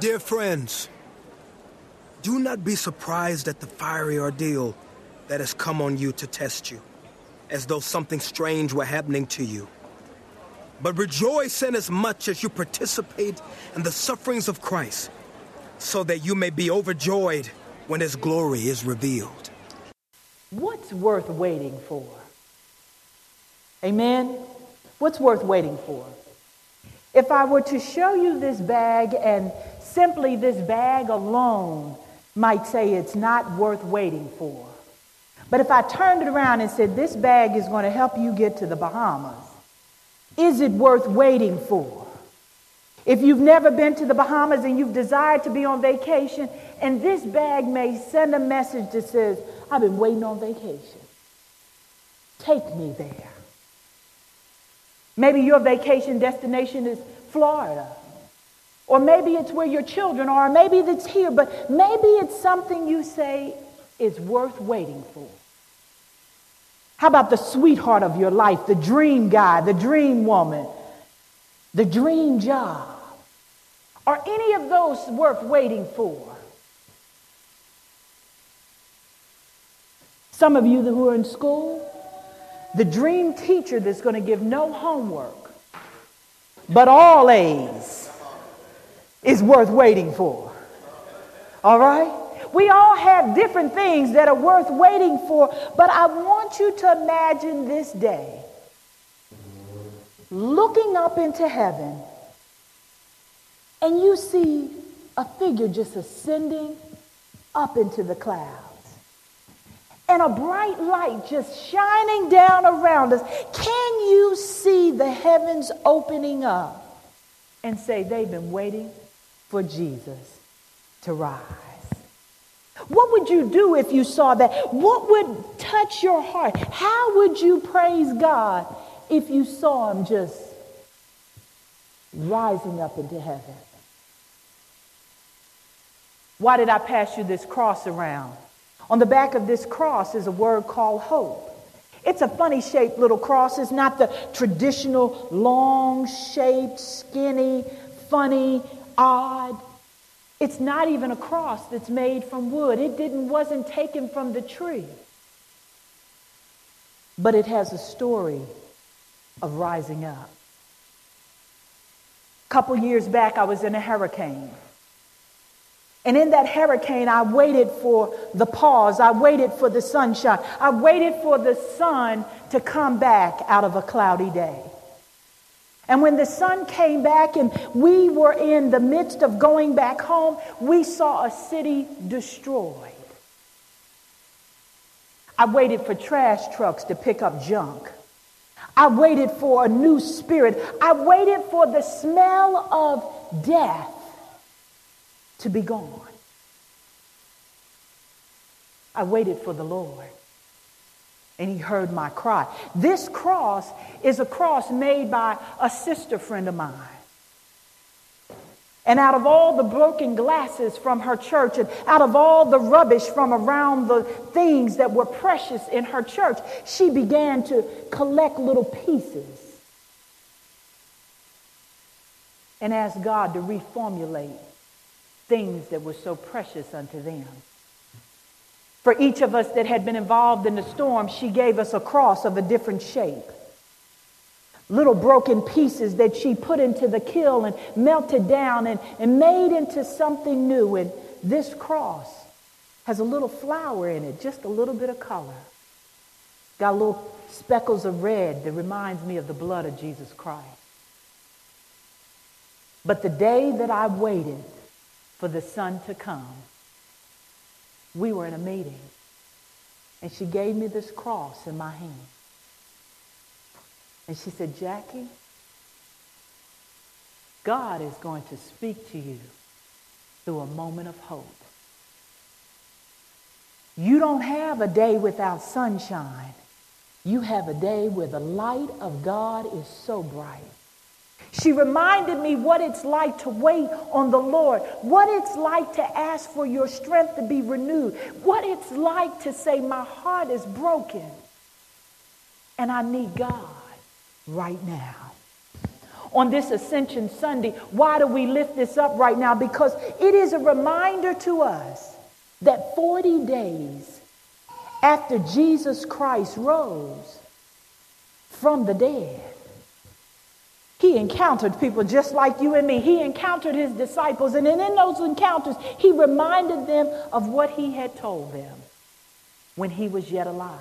Dear friends, do not be surprised at the fiery ordeal that has come on you to test you, as though something strange were happening to you. But rejoice in as much as you participate in the sufferings of Christ, so that you may be overjoyed when his glory is revealed. What's worth waiting for? Amen? What's worth waiting for? If I were to show you this bag and simply this bag alone might say it's not worth waiting for. But if I turned it around and said this bag is going to help you get to the Bahamas, is it worth waiting for? If you've never been to the Bahamas and you've desired to be on vacation, and this bag may send a message that says, I've been waiting on vacation. Take me there. Maybe your vacation destination is Florida. Or maybe it's where your children are. Or maybe it's here. But maybe it's something you say is worth waiting for. How about the sweetheart of your life, the dream guy, the dream woman, the dream job? Are any of those worth waiting for? Some of you who are in school, the dream teacher that's going to give no homework, but all A's, is worth waiting for. All right? We all have different things that are worth waiting for, but I want you to imagine this day looking up into heaven and you see a figure just ascending up into the clouds and a bright light just shining down around us. Can you see the heavens opening up and say, they've been waiting for Jesus to rise? What would you do if you saw that? What would touch your heart? How would you praise God if you saw him just rising up into heaven? Why did I pass you this cross around? On the back of this cross is a word called hope. It's a funny shaped little cross. It's not the traditional long shaped, skinny, funny, odd. It's not even a cross that's made from wood. It didn't wasn't taken from the tree. But it has a story of rising up. A couple years back I was in a hurricane. And in that hurricane, I waited for the pause. I waited for the sunshine. I waited for the sun to come back out of a cloudy day. And when the sun came back and we were in the midst of going back home, we saw a city destroyed. I waited for trash trucks to pick up junk. I waited for a new spirit. I waited for the smell of death to be gone. I waited for the Lord, and He heard my cry. This cross is a cross made by a sister friend of mine. And out of all the broken glasses from her church, and out of all the rubbish from around the things that were precious in her church, she began to collect little pieces and ask God to reformulate things that were so precious unto them. For each of us that had been involved in the storm, she gave us a cross of a different shape. Little broken pieces that she put into the kiln and melted down and, and made into something new. And this cross has a little flower in it, just a little bit of color. Got little speckles of red that reminds me of the blood of Jesus Christ. But the day that I waited for the sun to come, we were in a meeting. And she gave me this cross in my hand. And she said, Jacqui, God is going to speak to you through a moment of hope. You don't have a day without sunshine. You have a day where the light of God is so bright she reminded me what it's like to wait on the Lord, what it's like to ask for your strength to be renewed, what it's like to say, My heart is broken and I need God right now. on this Ascension Sunday. Why do we lift this up right now? Because it is a reminder to us that 40 days after Jesus Christ rose from the dead, he encountered people just like you and me. He encountered his disciples, and in those encounters, he reminded them of what he had told them when he was yet alive.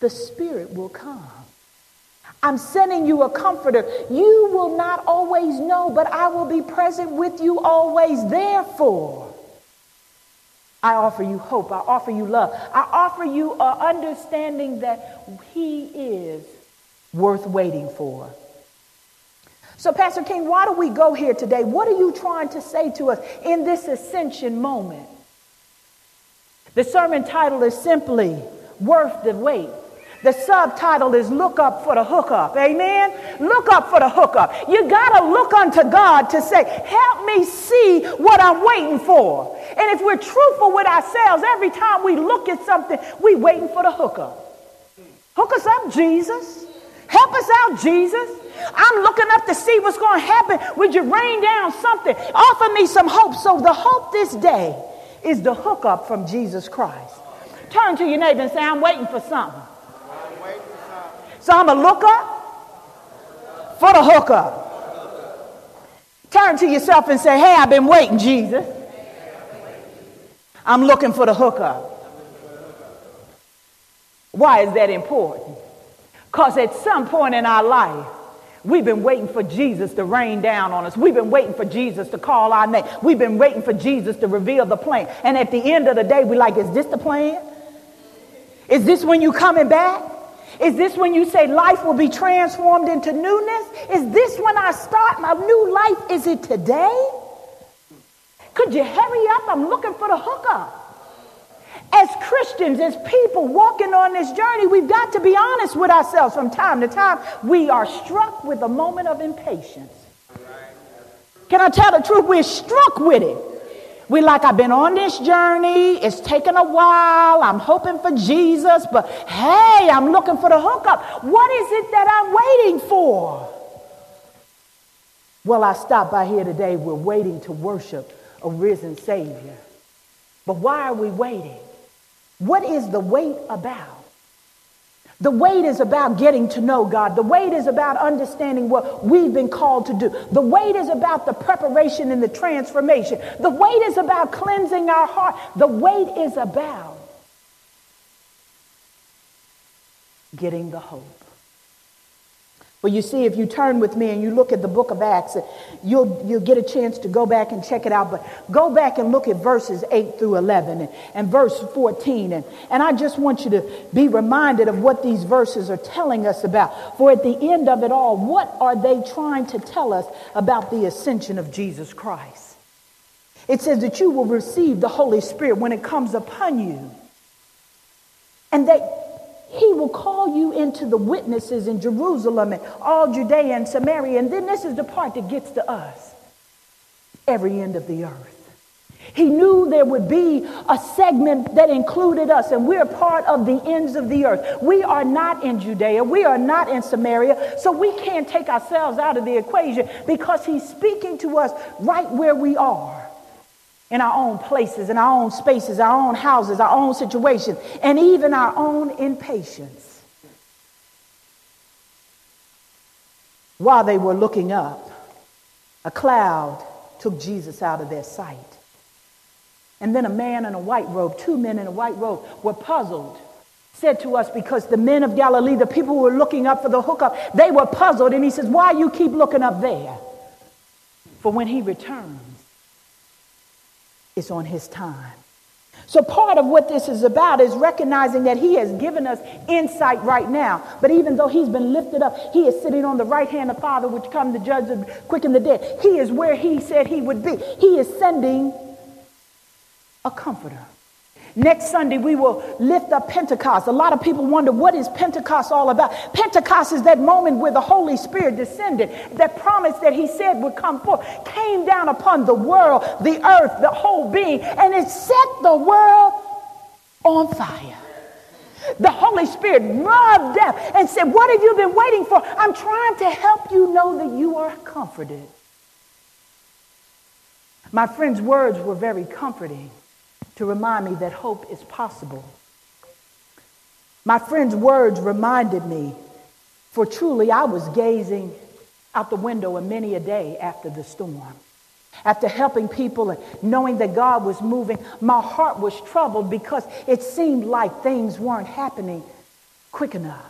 The Spirit will come. I'm sending you a comforter. You will not always know, but I will be present with you always. Therefore, I offer you hope. I offer you love. I offer you an understanding that He is worth waiting for. So, Pastor King, why do we go here today? What are you trying to say to us in this ascension moment? The sermon title is simply Worth the Wait. The subtitle is Look Up for the Hookup. Amen? Look up for the hookup. You got to look unto God to say, Help me see what I'm waiting for. And if we're truthful with ourselves, every time we look at something, we waiting for the hookup. Hook us up, Jesus. Help us out, Jesus. I'm looking up to see what's going to happen. Would you rain down something? Offer me some hope. So, the hope this day is the hookup from Jesus Christ. Turn to your neighbor and say, I'm waiting for something. So, I'm going to look up for the hookup. Turn to yourself and say, Hey, I've been waiting, Jesus. I'm looking for the hookup. Why is that important? Because at some point in our life, we've been waiting for Jesus to rain down on us. We've been waiting for Jesus to call our name. We've been waiting for Jesus to reveal the plan. And at the end of the day, we're like, is this the plan? Is this when you coming back? Is this when you say life will be transformed into newness? Is this when I start my new life? Is it today? Could you hurry up? I'm looking for the hookup. As Christians, as people walking on this journey, we've got to be honest with ourselves from time to time. We are struck with a moment of impatience. Can I tell the truth? We're struck with it. We like, I've been on this journey. It's taken a while. I'm hoping for Jesus, but hey, I'm looking for the hookup. What is it that I'm waiting for? Well, I stopped by here today. We're waiting to worship a risen Savior. But why are we waiting? What is the wait about? The wait is about getting to know God. The wait is about understanding what we've been called to do. The wait is about the preparation and the transformation. The wait is about cleansing our heart. The wait is about getting the hope. Well, you see, if you turn with me and you look at the book of Acts, you'll, you'll get a chance to go back and check it out. But go back and look at verses 8 through 11 and, and verse 14. And, and I just want you to be reminded of what these verses are telling us about. For at the end of it all, what are they trying to tell us about the ascension of Jesus Christ? It says that you will receive the Holy Spirit when it comes upon you. And that he will call you into the witnesses in Jerusalem and all Judea and Samaria. And then this is the part that gets to us every end of the earth. He knew there would be a segment that included us, and we're part of the ends of the earth. We are not in Judea, we are not in Samaria, so we can't take ourselves out of the equation because he's speaking to us right where we are in our own places, in our own spaces, our own houses, our own situations, and even our own impatience. While they were looking up, a cloud took Jesus out of their sight. And then a man in a white robe, two men in a white robe, were puzzled. Said to us, because the men of Galilee, the people who were looking up for the hookup, they were puzzled. And he says, Why you keep looking up there? For when he returns, it's on his time. So, part of what this is about is recognizing that he has given us insight right now. But even though he's been lifted up, he is sitting on the right hand of Father, which come to judge the quick and the dead. He is where he said he would be. He is sending a comforter. Next Sunday, we will lift up Pentecost. A lot of people wonder what is Pentecost all about? Pentecost is that moment where the Holy Spirit descended, that promise that He said would come forth, came down upon the world, the earth, the whole being, and it set the world on fire. The Holy Spirit rubbed up and said, What have you been waiting for? I'm trying to help you know that you are comforted. My friend's words were very comforting to remind me that hope is possible. My friend's words reminded me, for truly I was gazing out the window a many a day after the storm. After helping people and knowing that God was moving, my heart was troubled because it seemed like things weren't happening quick enough.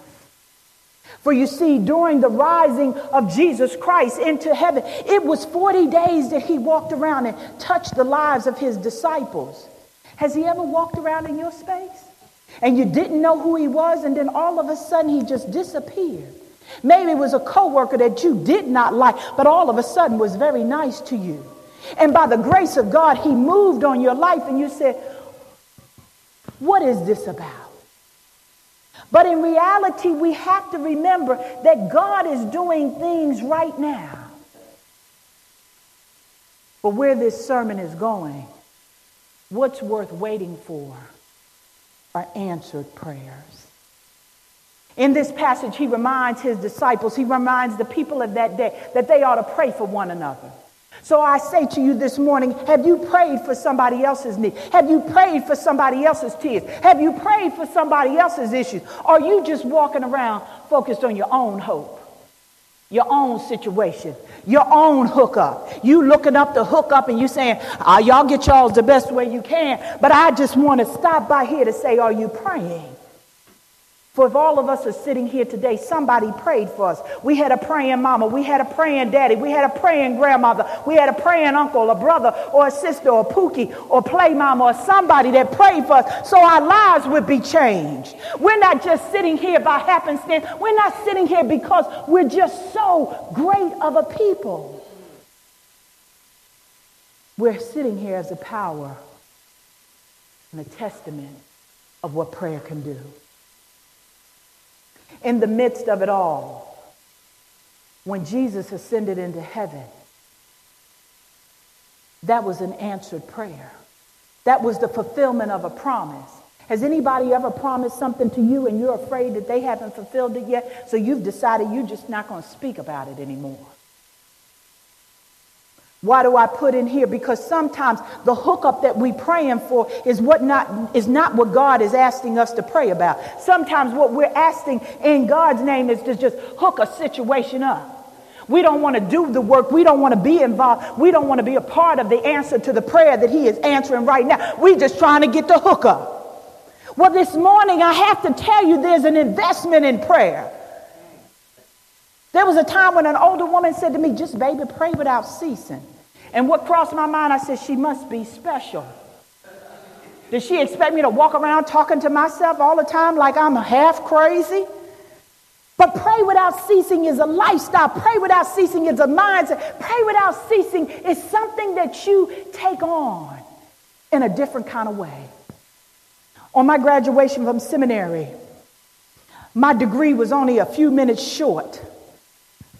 For you see, during the rising of Jesus Christ into heaven, it was 40 days that he walked around and touched the lives of his disciples. Has he ever walked around in your space? And you didn't know who he was, and then all of a sudden he just disappeared. Maybe it was a coworker that you did not like, but all of a sudden was very nice to you. And by the grace of God, he moved on your life, and you said, What is this about? But in reality, we have to remember that God is doing things right now. But where this sermon is going, what's worth waiting for are answered prayers. In this passage, he reminds his disciples, he reminds the people of that day that they ought to pray for one another. So I say to you this morning, have you prayed for somebody else's need? Have you prayed for somebody else's tears? Have you prayed for somebody else's issues? Are you just walking around focused on your own hope? Your own situation, your own hookup. You looking up the hookup and you saying, ah, y'all get y'all's the best way you can. But I just want to stop by here to say, are you praying? For if all of us are sitting here today, somebody prayed for us. We had a praying mama, we had a praying daddy, we had a praying grandmother, we had a praying uncle, a brother, or a sister, or Pookie, or play mama, or somebody that prayed for us so our lives would be changed. We're not just sitting here by happenstance, we're not sitting here because we're just so great of a people. We're sitting here as a power and a testament of what prayer can do in the midst of it all, when Jesus ascended into heaven, that was an answered prayer. That was the fulfillment of a promise. Has anybody ever promised something to you and you're afraid that they haven't fulfilled it yet? So you've decided you're just not going to speak about it anymore. Why do I put in here? Because sometimes the hookup that we praying for is what not is not what God is asking us to pray about. Sometimes what we're asking in God's name is to just hook a situation up. We don't want to do the work. We don't want to be involved. We don't want to be a part of the answer to the prayer that He is answering right now. We're just trying to get the hookup. Well, this morning I have to tell you there's an investment in prayer. There was a time when an older woman said to me, just baby, pray without ceasing. And what crossed my mind, I said, she must be special. Does she expect me to walk around talking to myself all the time like I'm half crazy? But pray without ceasing is a lifestyle. Pray without ceasing is a mindset. Pray without ceasing is something that you take on in a different kind of way. On my graduation from seminary, my degree was only a few minutes short.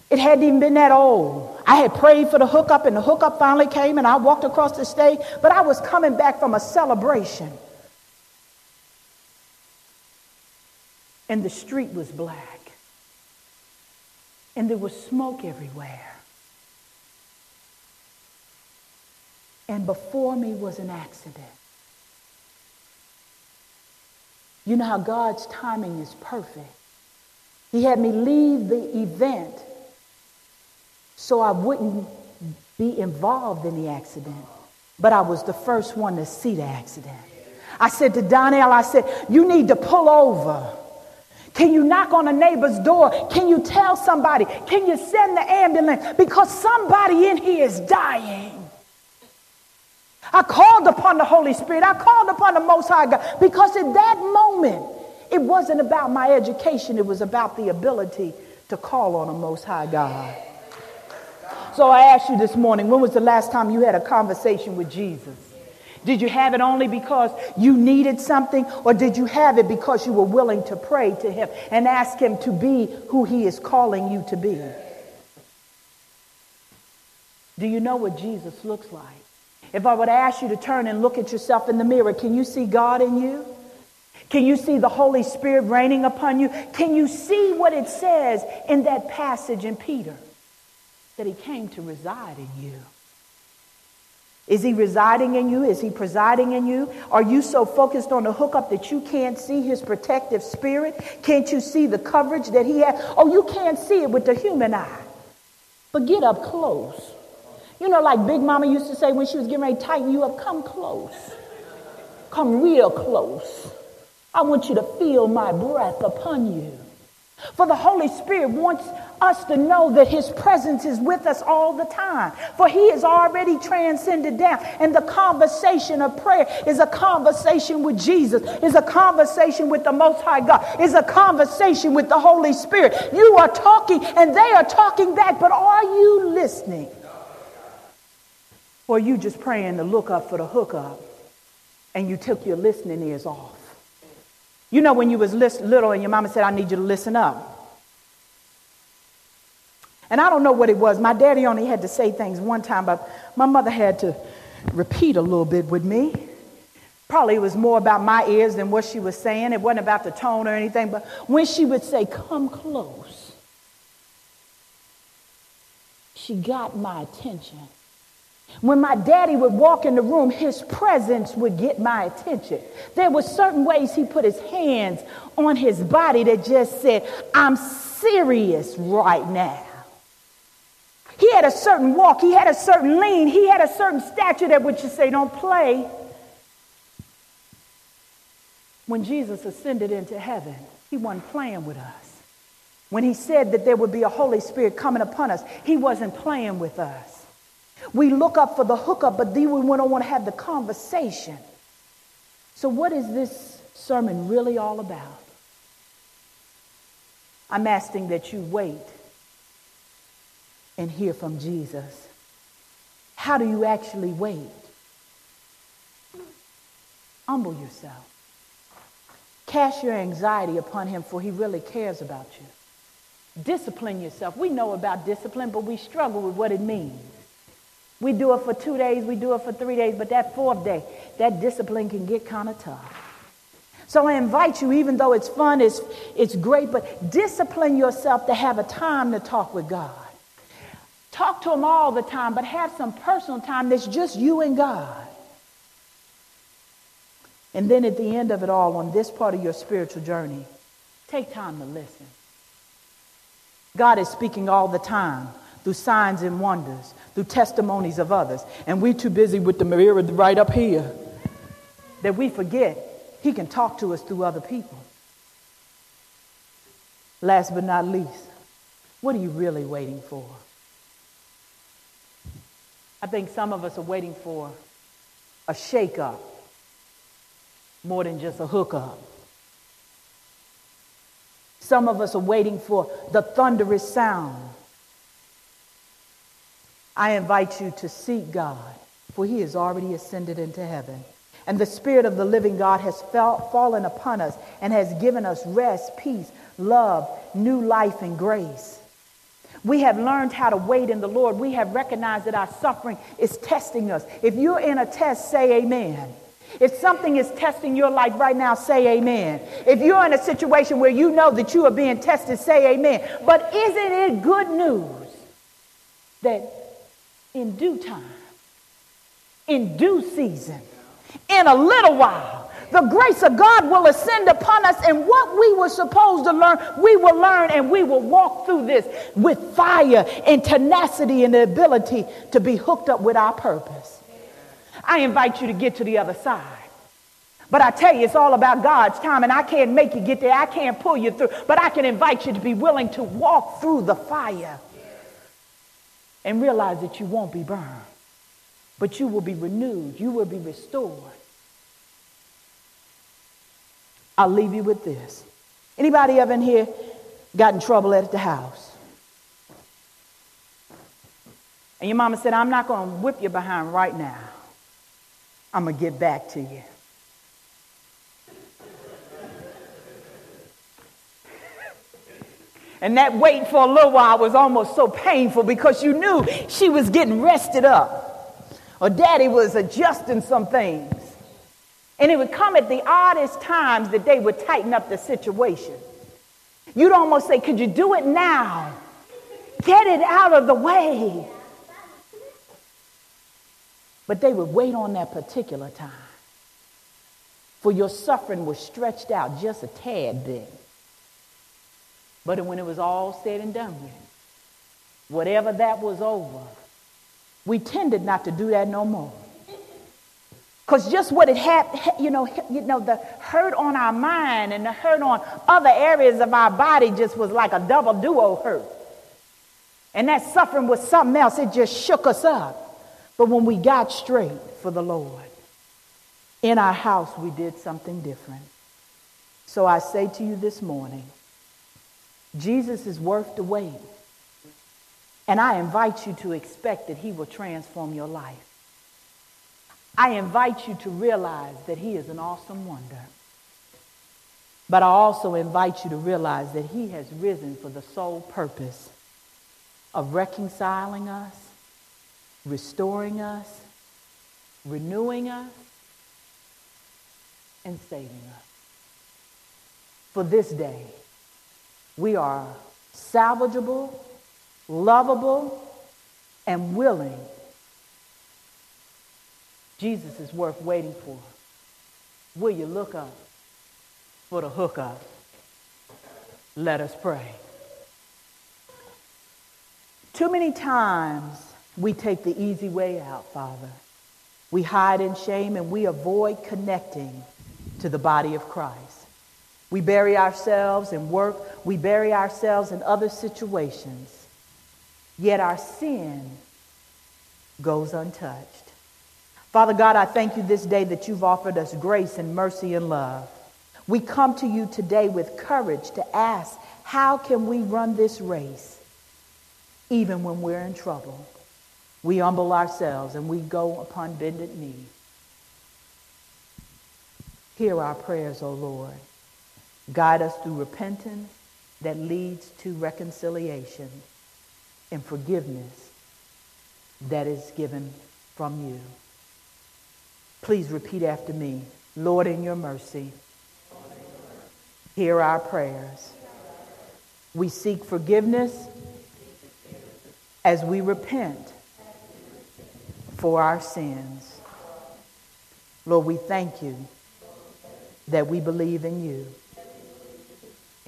It hadn't even been that old. I had prayed for the hookup, and the hookup finally came, and I walked across the stage, but I was coming back from a celebration. And the street was black, and there was smoke everywhere. And before me was an accident. You know how God's timing is perfect. He had me leave the event so I wouldn't be involved in the accident. But I was the first one to see the accident. I said to Donnell, I said, You need to pull over. Can you knock on a neighbor's door? Can you tell somebody? Can you send the ambulance? Because somebody in here is dying. I called upon the Holy Spirit. I called upon the Most High God because at that moment, it wasn't about my education, it was about the ability to call on the Most High God. So I asked you this morning, when was the last time you had a conversation with Jesus? Did you have it only because you needed something, or did you have it because you were willing to pray to Him and ask Him to be who He is calling you to be? Do you know what Jesus looks like? If I would ask you to turn and look at yourself in the mirror, can you see God in you? Can you see the Holy Spirit raining upon you? Can you see what it says in that passage in Peter? That he came to reside in you. Is he residing in you? Is he presiding in you? Are you so focused on the hookup that you can't see his protective spirit? Can't you see the coverage that he has? Oh, you can't see it with the human eye. But get up close. You know, like Big Mama used to say when she was getting ready to tighten you up, come close. Come real close. I want you to feel my breath upon you. For the Holy Spirit wants us to know that His presence is with us all the time. For He has already transcended down. And the conversation of prayer is a conversation with Jesus, is a conversation with the Most High God, is a conversation with the Holy Spirit. You are talking and they are talking back, but are you listening? Or are you just praying to look up for the hookup and you took your listening ears off? You know when you was little and your mama said, I need you to listen up. And I don't know what it was. My daddy only had to say things one time, but my mother had to repeat a little bit with me. Probably it was more about my ears than what she was saying. It wasn't about the tone or anything, but when she would say, Come close, she got my attention. When my daddy would walk in the room, his presence would get my attention. There were certain ways he put his hands on his body that just said, I'm serious right now. He had a certain walk, he had a certain lean, he had a certain stature that would just say, Don't play. When Jesus ascended into heaven, he wasn't playing with us. When he said that there would be a Holy Spirit coming upon us, he wasn't playing with us. We look up for the hookup, but then we don't want to have the conversation. So, what is this sermon really all about? I'm asking that you wait and hear from Jesus. How do you actually wait? Humble yourself. Cast your anxiety upon him, for he really cares about you. Discipline yourself. We know about discipline, but we struggle with what it means. We do it for two days, we do it for three days, but that fourth day, that discipline can get kind of tough. So I invite you, even though it's fun, it's, it's great, but discipline yourself to have a time to talk with God. Talk to Him all the time, but have some personal time that's just you and God. And then at the end of it all, on this part of your spiritual journey, take time to listen. God is speaking all the time through signs and wonders, through testimonies of others. And we're too busy with the mirror right up here that we forget he can talk to us through other people. Last but not least, what are you really waiting for? I think some of us are waiting for a shakeup more than just a hookup. Some of us are waiting for the thunderous sound I invite you to seek God, for he has already ascended into heaven. And the Spirit of the living God has fell, fallen upon us and has given us rest, peace, love, new life, and grace. We have learned how to wait in the Lord. We have recognized that our suffering is testing us. If you're in a test, say amen. If something is testing your life right now, say amen. If you're in a situation where you know that you are being tested, say amen. But isn't it good news that in due time, in due season, in a little while, the grace of God will ascend upon us, and what we were supposed to learn, we will learn, and we will walk through this with fire and tenacity and the ability to be hooked up with our purpose. I invite you to get to the other side. But I tell you, it's all about God's time, and I can't make you get there. I can't pull you through, but I can invite you to be willing to walk through the fire and realize that you won't be burned, but you will be renewed, you will be restored. I'll leave you with this. Anybody ever in here got in trouble at the house? And your mama said, I'm not going to whip you behind right now. I'm going to get back to you. And that wait for a little while was almost so painful because you knew she was getting rested up or daddy was adjusting some things. And it would come at the oddest times that they would tighten up the situation. You'd almost say, Could you do it now? Get it out of the way. But they would wait on that particular time. For your suffering was stretched out just a tad bit. But when it was all said and done with, whatever that was over, we tended not to do that no more. Because just what it had, you know, you know, the hurt on our mind and the hurt on other areas of our body just was like a double duo hurt. And that suffering was something else. It just shook us up. But when we got straight for the Lord, in our house we did something different. So I say to you this morning, Jesus is worth the wait. And I invite you to expect that he will transform your life. I invite you to realize that he is an awesome wonder. But I also invite you to realize that he has risen for the sole purpose of reconciling us, restoring us, renewing us, and saving us. For this day, we are salvageable, lovable, and willing. Jesus is worth waiting for. Will you look up for the hookup? Let us pray. Too many times we take the easy way out, Father. We hide in shame and we avoid connecting to the body of Christ. We bury ourselves in work, we bury ourselves in other situations, yet our sin goes untouched. Father God, I thank you this day that you've offered us grace and mercy and love. We come to you today with courage to ask, how can we run this race? even when we're in trouble. We humble ourselves and we go upon bended knee. Hear our prayers, O Lord. Guide us through repentance that leads to reconciliation and forgiveness that is given from you. Please repeat after me. Lord, in your mercy, hear our prayers. We seek forgiveness as we repent for our sins. Lord, we thank you that we believe in you.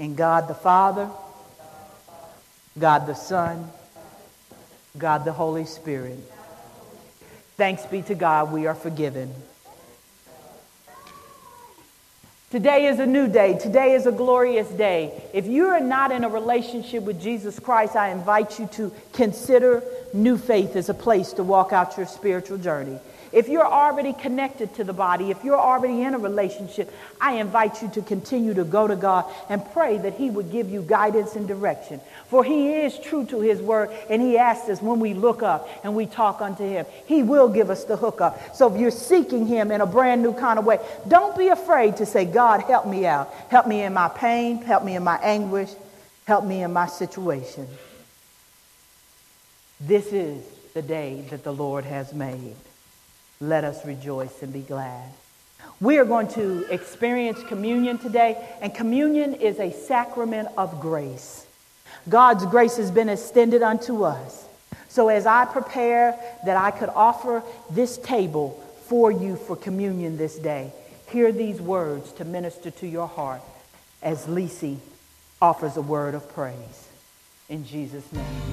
In God the Father, God the Son, God the Holy Spirit. Thanks be to God, we are forgiven. Today is a new day. Today is a glorious day. If you are not in a relationship with Jesus Christ, I invite you to consider Nu Faith as a place to walk out your spiritual journey. If you're already connected to the body, if you're already in a relationship, I invite you to continue to go to God and pray that He would give you guidance and direction. For He is true to His word, and He asks us when we look up and we talk unto Him, He will give us the hookup. So if you're seeking Him in a brand new kind of way, don't be afraid to say, God, help me out. Help me in my pain, help me in my anguish, help me in my situation. This is the day that the Lord has made let us rejoice and be glad. We are going to experience communion today, and communion is a sacrament of grace. God's grace has been extended unto us. So, as I prepare that I could offer this table for you for communion this day, hear these words to minister to your heart as Lisi offers a word of praise. In Jesus' name.